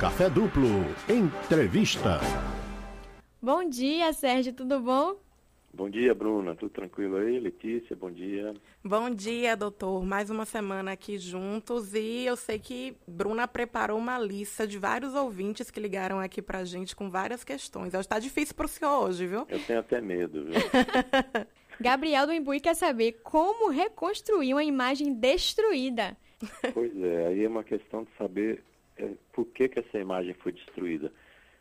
Café Duplo. Entrevista. Bom dia, Sérgio, tudo bom? Bom dia, Bruna. Tudo tranquilo aí? Letícia, bom dia. Bom dia, doutor. Mais uma semana aqui juntos e eu sei que Bruna preparou uma lista de vários ouvintes que ligaram aqui pra gente com várias questões. Está difícil pro senhor hoje, viu? Eu tenho até medo, viu? Gabriel do Imbuí quer saber como reconstruir uma imagem destruída. Pois é, aí é uma questão de saber por que, que essa imagem foi destruída.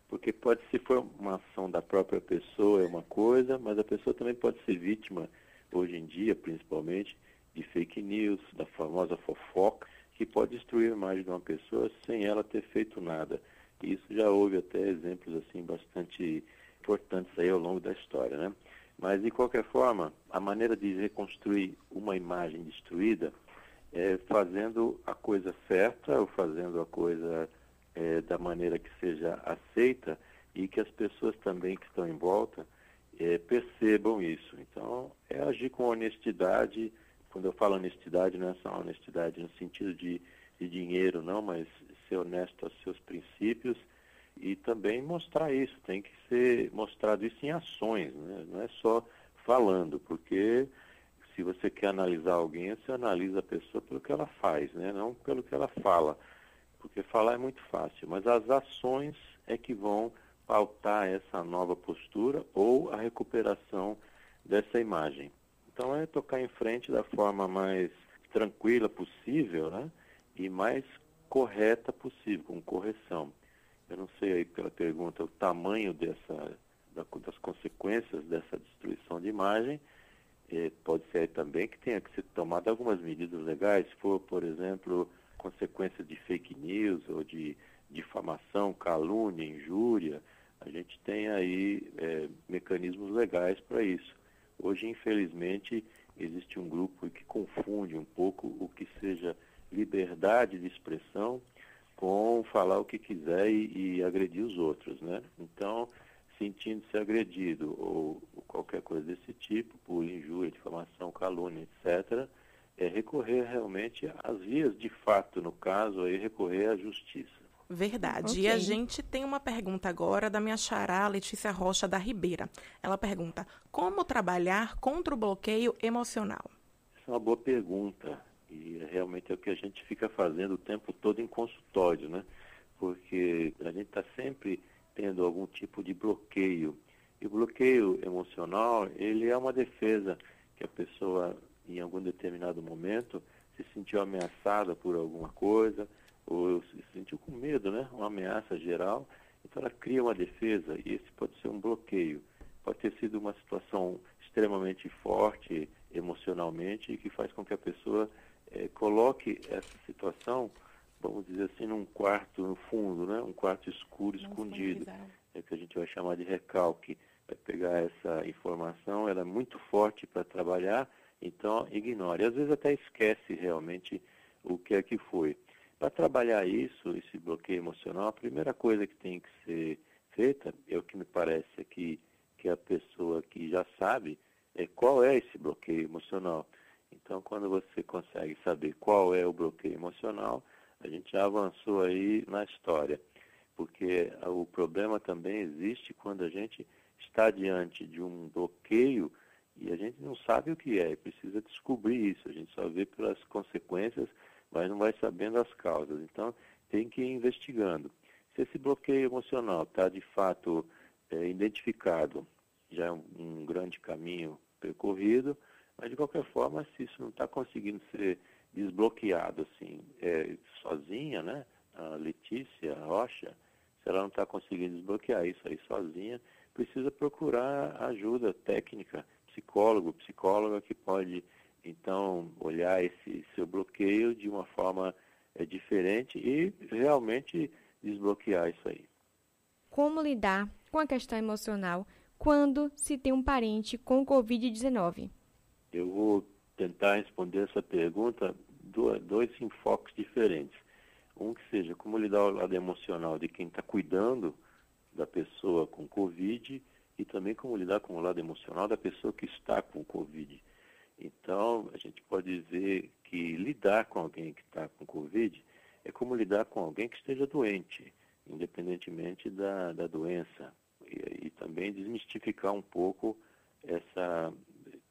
Porque pode, se for uma ação da própria pessoa, é uma coisa, mas a pessoa também pode ser vítima, hoje em dia, principalmente, de fake news, da famosa fofoca, que pode destruir a imagem de uma pessoa sem ela ter feito nada. E isso já houve até exemplos assim bastante importantes aí ao longo da história, né? Mas de qualquer forma, a maneira de reconstruir uma imagem destruída é fazendo a coisa certa ou fazendo a coisa é, da maneira que seja aceita e que as pessoas também que estão em volta é, percebam isso. Então, é agir com honestidade. Quando eu falo honestidade, não é só honestidade no sentido de, de dinheiro, não, mas ser honesto aos seus princípios e também mostrar isso. Tem que ser mostrado isso em ações, né? não é só falando, porque se você quer analisar alguém, você analisa a pessoa pelo que ela faz, né? não pelo que ela fala porque falar é muito fácil, mas as ações é que vão pautar essa nova postura ou a recuperação dessa imagem. Então é tocar em frente da forma mais tranquila possível, né? E mais correta possível, com correção. Eu não sei aí pela pergunta o tamanho dessa das consequências dessa destruição de imagem. Pode ser também que tenha que ser tomada algumas medidas legais, se for, por exemplo, consequências de fake news ou de difamação, calúnia, injúria, a gente tem aí é, mecanismos legais para isso. Hoje, infelizmente, existe um grupo que confunde um pouco o que seja liberdade de expressão com falar o que quiser e, e agredir os outros, né? Então, sentindo-se agredido ou, ou, qualquer coisa desse tipo, por injúria, difamação, calúnia, etc., é recorrer realmente às vias de fato, no caso, aí recorrer à justiça. Verdade. Okay. E a gente tem uma pergunta agora da minha xará Letícia Rocha da Ribeira. Ela pergunta: como trabalhar contra o bloqueio emocional? Essa é uma boa pergunta. E realmente é o que a gente fica fazendo o tempo todo em consultório, né? Porque a gente está sempre tendo algum tipo de bloqueio. E o bloqueio emocional, ele é uma defesa que a pessoa em algum determinado momento se sentiu ameaçada por alguma coisa ou se sentiu com medo, né? Uma ameaça geral. Então ela cria uma defesa e esse pode ser um bloqueio. Pode ter sido uma situação extremamente forte emocionalmente que faz com que a pessoa eh, coloque essa situação, vamos dizer assim, num quarto no fundo, né? Um quarto escuro, Não escondido. É que a gente vai chamar de recalque. Pegar essa informação, ela é muito forte para trabalhar então, ignore. Às vezes até esquece realmente o que é que foi. Para trabalhar isso, esse bloqueio emocional, a primeira coisa que tem que ser feita, é o que me parece aqui, que a pessoa que já sabe, é qual é esse bloqueio emocional. Então, quando você consegue saber qual é o bloqueio emocional, a gente já avançou aí na história. Porque o problema também existe quando a gente está diante de um bloqueio e a gente não sabe o que é, precisa descobrir isso. A gente só vê pelas consequências, mas não vai sabendo as causas. Então, tem que ir investigando. Se esse bloqueio emocional está de fato é, identificado, já é um, um, grande caminho percorrido, mas de qualquer forma, se isso não está conseguindo ser desbloqueado assim, é, sozinha, né? A Letícia Rocha, se ela não está conseguindo desbloquear isso aí sozinha, precisa procurar ajuda técnica psicólogo, psicóloga que pode então olhar esse seu bloqueio de uma forma é, diferente e realmente desbloquear isso aí. Como lidar com a questão emocional quando se tem um parente com Covid-19? Eu vou tentar responder essa pergunta dois enfoques diferentes. Um que seja como lidar o lado emocional de quem está cuidando da pessoa com Covid e também como lidar com o lado emocional da pessoa que está com Covid. Então, a gente pode dizer que lidar com alguém que está com Covid é como lidar com alguém que esteja doente. independentemente da, da doença. E, e também desmistificar um pouco essa,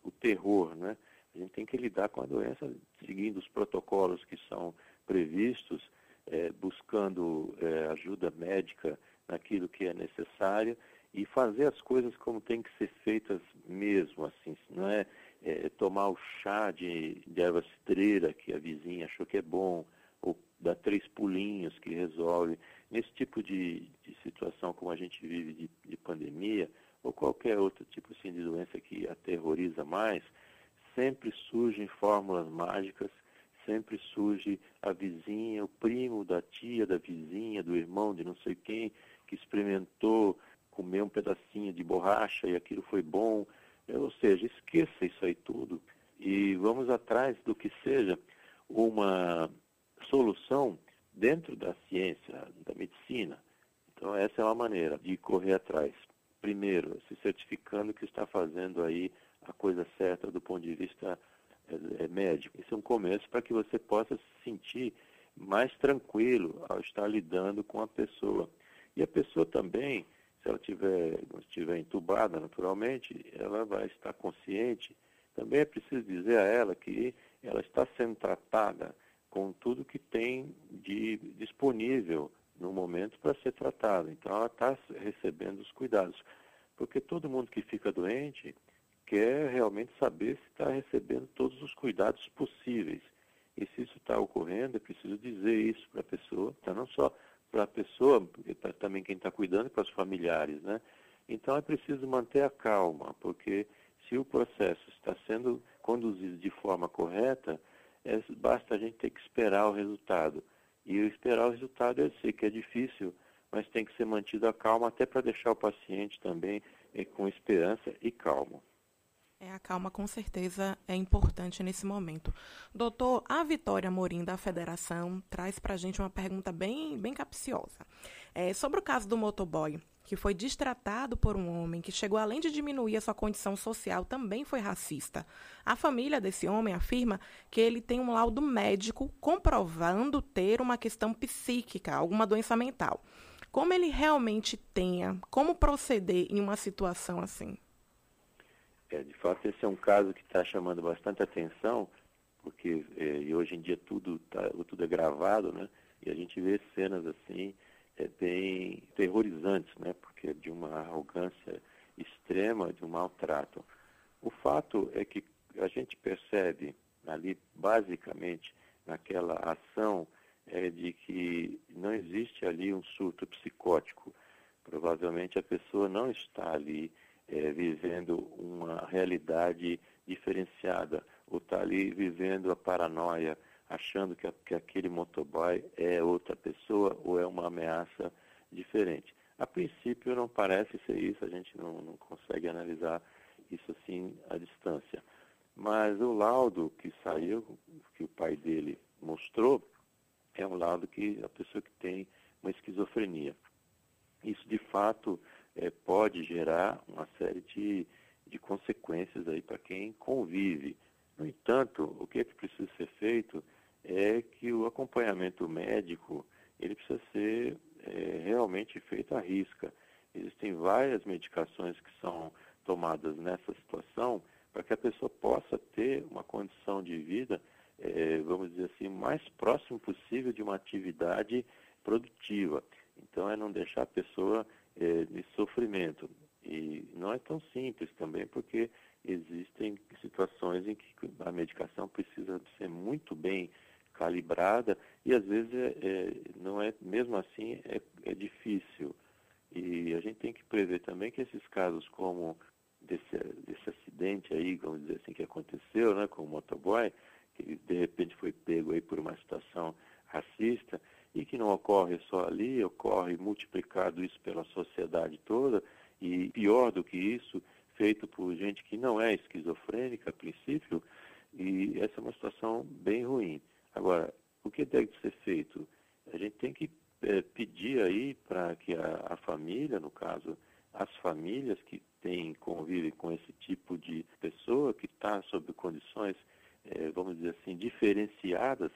o terror, né? A gente tem que lidar com a doença seguindo os protocolos que são previstos, é, buscando é, ajuda médica naquilo que é necessário e fazer as coisas como tem que ser feitas mesmo, assim, não é, é tomar o chá de, de erva cidreira que a vizinha achou que é bom, ou dar três pulinhos que resolve. Nesse tipo de, de situação como a gente vive de, de pandemia, ou qualquer outro tipo assim, de doença que aterroriza mais, sempre surgem fórmulas mágicas, sempre surge a vizinha, o primo da tia, da vizinha, do irmão, de não sei quem, que experimentou comer um pedacinho de borracha e aquilo foi bom. Ou seja, esqueça isso aí tudo e vamos atrás do que seja uma solução dentro da ciência, da medicina. Então essa é uma maneira de correr atrás. Primeiro, se certificando que está fazendo aí a coisa certa do ponto de vista é, é, médico. Isso é um começo para que você possa se sentir mais tranquilo ao estar lidando com a pessoa. E a pessoa também, se ela tiver, estiver entubada naturalmente, ela vai estar consciente. Também é preciso dizer a ela que ela está sendo tratada com tudo que tem de disponível no momento para ser tratada. Então ela está recebendo os cuidados. Porque todo mundo que fica doente, quer realmente saber se está recebendo todos os cuidados possíveis. E se isso está ocorrendo, é preciso dizer isso para a pessoa, tá? não só para a pessoa, pra também quem está cuidando, para os familiares. Né? Então é preciso manter a calma, porque se o processo está sendo conduzido de forma correta, é, basta a gente ter que esperar o resultado. E esperar o resultado eu sei que é difícil, mas tem que ser mantido a calma até para deixar o paciente também é, com esperança e calmo. É, a calma com certeza é importante nesse momento. Doutor, a Vitória Morim da Federação traz para a gente uma pergunta bem, bem capciosa. É, sobre o caso do motoboy, que foi destratado por um homem que chegou além de diminuir a sua condição social, também foi racista. A família desse homem afirma que ele tem um laudo médico comprovando ter uma questão psíquica, alguma doença mental. Como ele realmente tenha, como proceder em uma situação assim? É, de fato, esse é um caso que está chamando bastante atenção, porque é, hoje em dia tudo, tá, tudo é gravado, né? E a gente vê cenas assim é, bem terrorizantes, né? Porque é de uma arrogância extrema, de um maltrato. O fato é que a gente percebe ali, basicamente, naquela ação, é de que não existe ali um surto psicótico. Provavelmente a pessoa não está ali é, vivendo uma realidade diferenciada, ou está ali vivendo a paranoia, achando que, que aquele motoboy é outra pessoa ou é uma ameaça diferente. A princípio não parece ser isso, a gente não, não consegue analisar isso assim à distância. Mas o laudo que saiu, que o pai dele mostrou, é um laudo que a pessoa que tem uma esquizofrenia. Isso de fato é, pode gerar uma série de, de consequências aí para quem convive. No entanto, o que é que precisa ser feito é que o acompanhamento médico ele precisa ser é, realmente feito à risca. Existem várias medicações que são tomadas nessa situação para que a pessoa possa ter uma condição de vida, é, vamos dizer assim, mais próximo possível de uma atividade produtiva. Então, é não deixar a pessoa é, de sofrimento. E não é tão simples também, porque existem situações em que a medicação precisa ser muito bem calibrada e às vezes é, é, não é mesmo assim é, é, difícil e a gente tem que prever também que esses casos como desse, desse acidente aí vamos dizer assim que aconteceu né com o motoboy que de repente foi pego aí por uma situação racista e que não ocorre só ali, ocorre multiplicado isso pela sociedade toda, e pior do que isso, feito por gente que não é esquizofrênica a princípio, e essa é uma situação bem ruim. Agora, o que deve ser feito? A gente tem que é, pedir aí para que a, a, família, no caso, as famílias que têm, convivem com esse tipo de pessoa que está sob condições, é, vamos dizer assim, diferenciadas,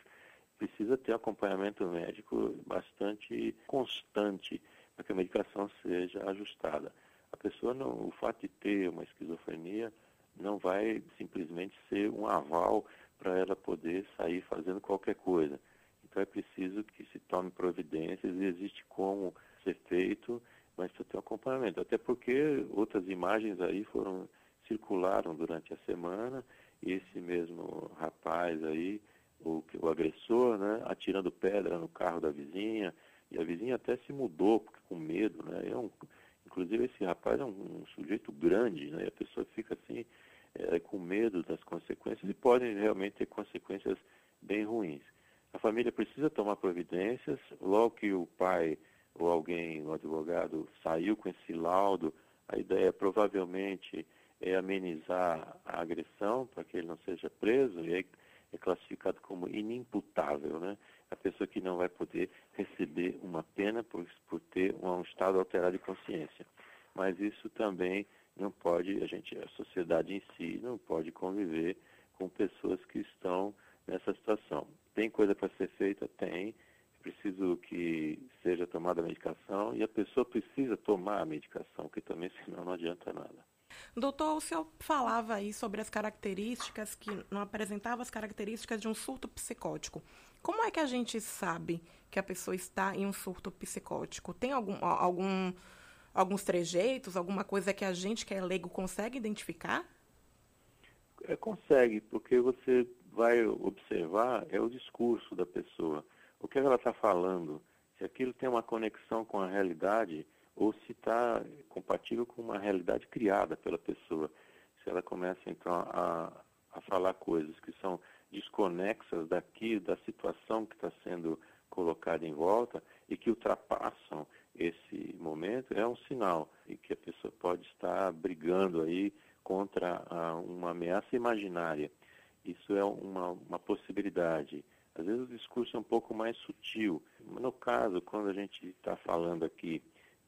precisa ter acompanhamento médico bastante constante para que a medicação seja ajustada. A pessoa não, o fato de ter uma esquizofrenia não vai simplesmente ser um aval para ela poder sair fazendo qualquer coisa. Então é preciso que se tome providências e existe como ser feito, mas precisa ter um acompanhamento. Até porque outras imagens aí foram circularam durante a semana e esse mesmo rapaz aí, o, o agressor, né, atirando pedra no carro da vizinha, e a vizinha até se mudou porque com medo, né? É um, inclusive esse rapaz é um, um, sujeito grande, né? E a pessoa fica assim é, com medo das consequências e podem realmente ter consequências bem ruins. A família precisa tomar providências. Logo que o pai ou alguém, o advogado, saiu com esse laudo, a ideia provavelmente é amenizar a agressão para que ele não seja preso e aí é classificado como inimputável, né? A pessoa que não vai poder receber uma pena por, por ter um estado alterado de consciência. Mas isso também não pode, a gente, a sociedade em si não pode conviver com pessoas que estão nessa situação. Tem coisa para ser feita? Tem. É preciso que seja tomada a medicação e a pessoa precisa tomar a medicação, que também senão não adianta nada. Doutor, o senhor falava aí sobre as características que não apresentava as características de um surto psicótico. Como é que a gente sabe que a pessoa está em um surto psicótico? Tem algum, algum alguns trejeitos, alguma coisa que a gente que é leigo consegue identificar? É, consegue, porque você vai observar é o discurso da pessoa. O que ela está falando, se aquilo tem uma conexão com a realidade ou se está compatível com uma realidade criada pela pessoa. Se ela começa então a, a falar coisas que são desconexas daqui, da situação que está sendo colocada em volta e que ultrapassam esse momento, é um sinal e que a pessoa pode estar brigando aí contra a, uma ameaça imaginária. Isso é uma, uma possibilidade. Às vezes o discurso é um pouco mais sutil. No caso, quando a gente está falando aqui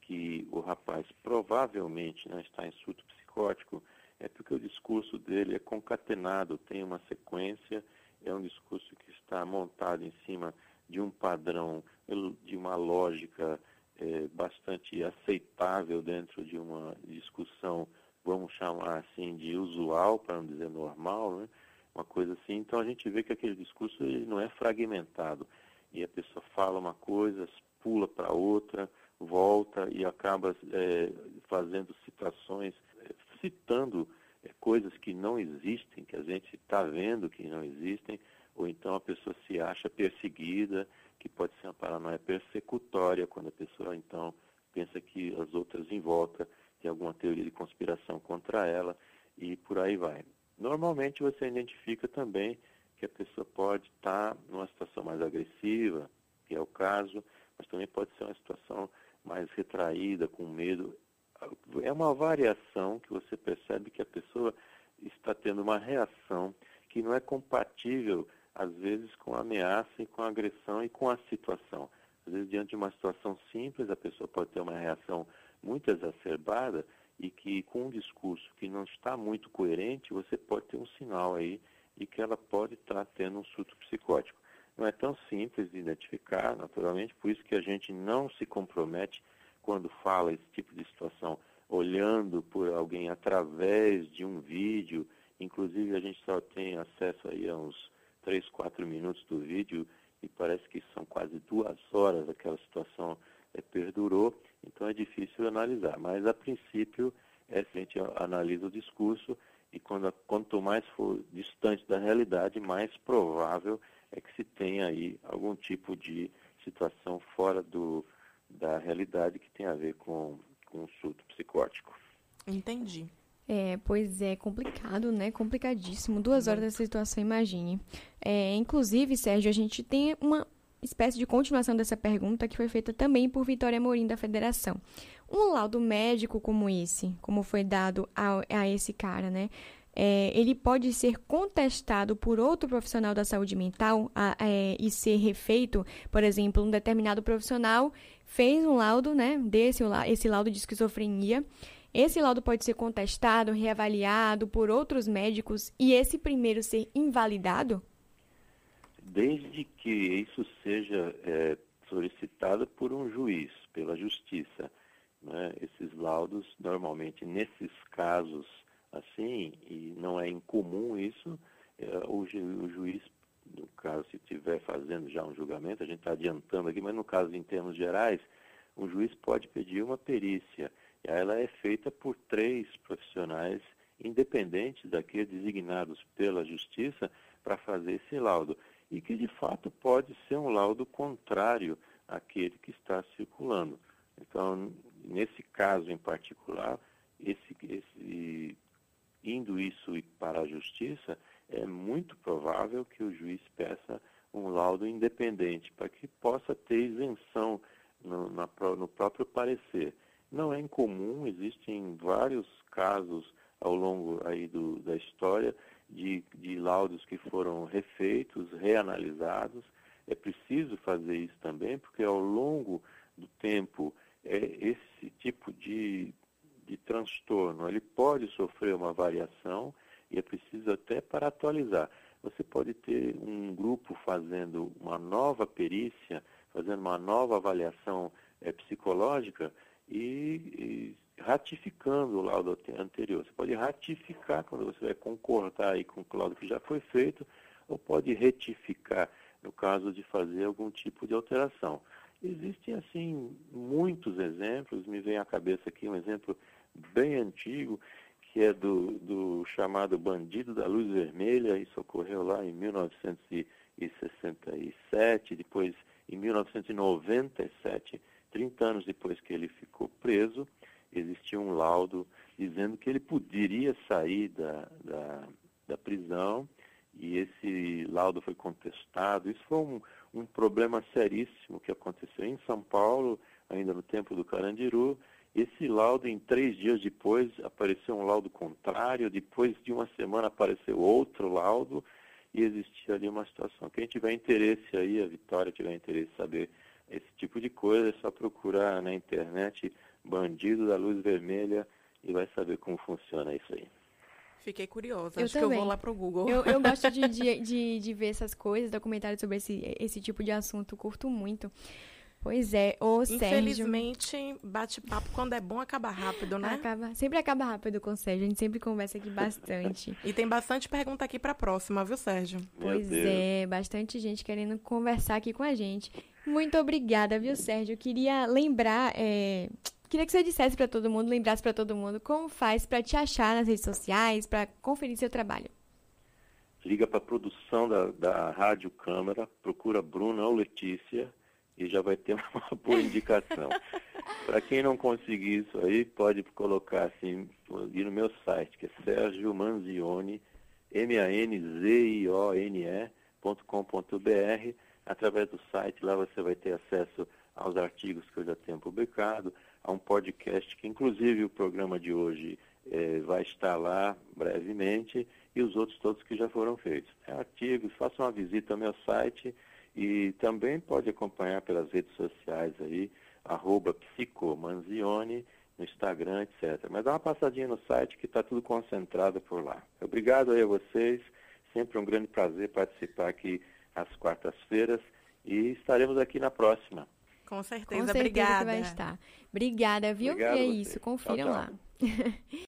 que o rapaz provavelmente não está em surto psicótico, é porque o discurso dele é concatenado, tem uma sequência, é um discurso que está montado em cima de um padrão, de uma lógica é, bastante aceitável dentro de uma discussão, vamos chamar assim, de usual, para não dizer normal, né? uma coisa assim. Então a gente vê que aquele discurso ele não é fragmentado. E a pessoa fala uma coisa, pula para outra, volta e acaba é, fazendo citações, é, citando é, coisas que não existem, que a gente está vendo que não existem, ou então a pessoa se acha perseguida, que pode ser uma paranoia persecutória, quando a pessoa então pensa que as outras em volta têm alguma teoria de conspiração contra ela e por aí vai. Normalmente você identifica também que a pessoa pode estar numa situação mais agressiva, que é o caso, mas também pode ser uma situação mais retraída, com medo. É uma variação que você percebe que a pessoa está tendo uma reação que não é compatível, às vezes, com a ameaça e com a agressão e com a situação. Às vezes, diante de uma situação simples, a pessoa pode ter uma reação muito exacerbada e que, com um discurso que não está muito coerente, você pode ter um sinal aí de que ela pode estar tendo um surto psicótico. Não é tão simples de identificar, naturalmente, por isso que a gente não se compromete quando fala esse tipo de situação, olhando por alguém através de um vídeo. Inclusive, a gente só tem acesso aí a uns 3, 4 minutos do vídeo e parece que são quase duas horas aquela situação é, perdurou, então é difícil analisar. Mas, a princípio, é, a gente analisa o discurso e quando, quanto mais for distante da realidade, mais provável é que se tenha aí algum tipo de situação fora do, da realidade que tem a ver com, com um surto psicótico. Entendi. É, pois é, complicado, né? Complicadíssimo. Duas horas dessa situação, imagine. É, inclusive, Sérgio, a gente tem uma espécie de continuação dessa pergunta que foi feita também por Vitória Morim da Federação. Um laudo médico como esse, como foi dado a, a esse cara, né? É, ele pode ser contestado por outro profissional da saúde mental a, é, e ser refeito, por exemplo, um determinado profissional fez um laudo, né, desse esse laudo de esquizofrenia. Esse laudo pode ser contestado, reavaliado por outros médicos e esse primeiro ser invalidado? desde que isso seja é, solicitado por um juiz, pela justiça. Né? Esses laudos, normalmente, nesses casos assim, e não é incomum isso, é, o, ju, o, juiz, no caso, se estiver fazendo já um julgamento, a gente está adiantando aqui, mas no caso, em termos gerais, o juiz pode pedir uma perícia. E ela é feita por três profissionais independentes daqueles designados pela justiça para fazer esse laudo. E que, de fato, pode ser um laudo contrário àquele que está circulando. Então, nesse caso em particular, esse, esse, indo isso para a justiça, é muito provável que o juiz peça um laudo independente para que possa ter isenção no, na, no próprio parecer. Não é incomum, existem vários casos ao longo aí do, da história de, de laudos que foram refeitos, reanalisados. É preciso fazer isso também, porque ao longo do tempo é, esse tipo de, de transtorno ele pode sofrer uma variação e é preciso até para atualizar. Você pode ter um grupo fazendo uma nova perícia, fazendo uma nova avaliação é, psicológica e, e, ratificando o laudo anterior. Você pode ratificar quando você vai concordar aí com o laudo que já foi feito, ou pode retificar no caso de fazer algum tipo de alteração. Existem, assim, muitos exemplos, me vem à cabeça aqui um exemplo bem antigo, que é do, do chamado Bandido da Luz Vermelha, isso ocorreu lá em 1967, depois em 1997, 30 anos depois que ele ficou preso, existia um laudo dizendo que ele poderia sair da, da, da prisão e esse laudo foi contestado. Isso foi um, um problema seríssimo que aconteceu em São Paulo, ainda no tempo do Carandiru, esse laudo, em três dias depois, apareceu um laudo contrário, depois de uma semana apareceu outro laudo, e existia ali uma situação. Quem tiver interesse aí, a Vitória tiver interesse em saber esse tipo de coisa, é só procurar na internet Bandido da Luz Vermelha e vai saber como funciona isso aí. Fiquei curiosa, eu acho também. que eu vou lá pro Google. Eu, eu gosto de, de, de, de, ver essas coisas, documentários sobre esse, esse tipo de assunto, curto muito. Pois é, ô Sérgio. Infelizmente, bate-papo quando é bom acaba rápido, né? Acaba, sempre acaba rápido com o Sérgio, a gente sempre conversa aqui bastante. e tem bastante pergunta aqui pra próxima, viu, Sérgio? Pois é, bastante gente querendo conversar aqui com a gente. Muito obrigada, viu, Sérgio? Eu queria lembrar, é... queria que você dissesse para todo mundo, lembrasse para todo mundo como faz para te achar nas redes sociais, para conferir seu trabalho. Liga para a produção da, da Rádio Câmara, procura Bruna ou Letícia e já vai ter uma boa indicação. Para quem não conseguir isso aí, pode colocar assim, ir no meu site, que é Sérgio Manzioni, M-A-N-Z-I-O-N-E.com.br. Através do site, lá você vai ter acesso aos artigos que eu já tenho publicado, a um podcast que, inclusive, o programa de hoje eh, vai estar lá brevemente e os outros todos que já foram feitos. É artigos, faça uma visita ao meu site e também pode acompanhar pelas redes sociais aí, arroba psicomanzione, no Instagram, etc. Mas dá uma passadinha no site que está tudo concentrado por lá. Obrigado aí a vocês, sempre um grande prazer participar aqui às quartas-feiras e estaremos aqui na próxima. Com certeza, Com certeza obrigada. vai estar. Obrigada, viu? Obrigado e é isso, confiram tchau, tchau. lá.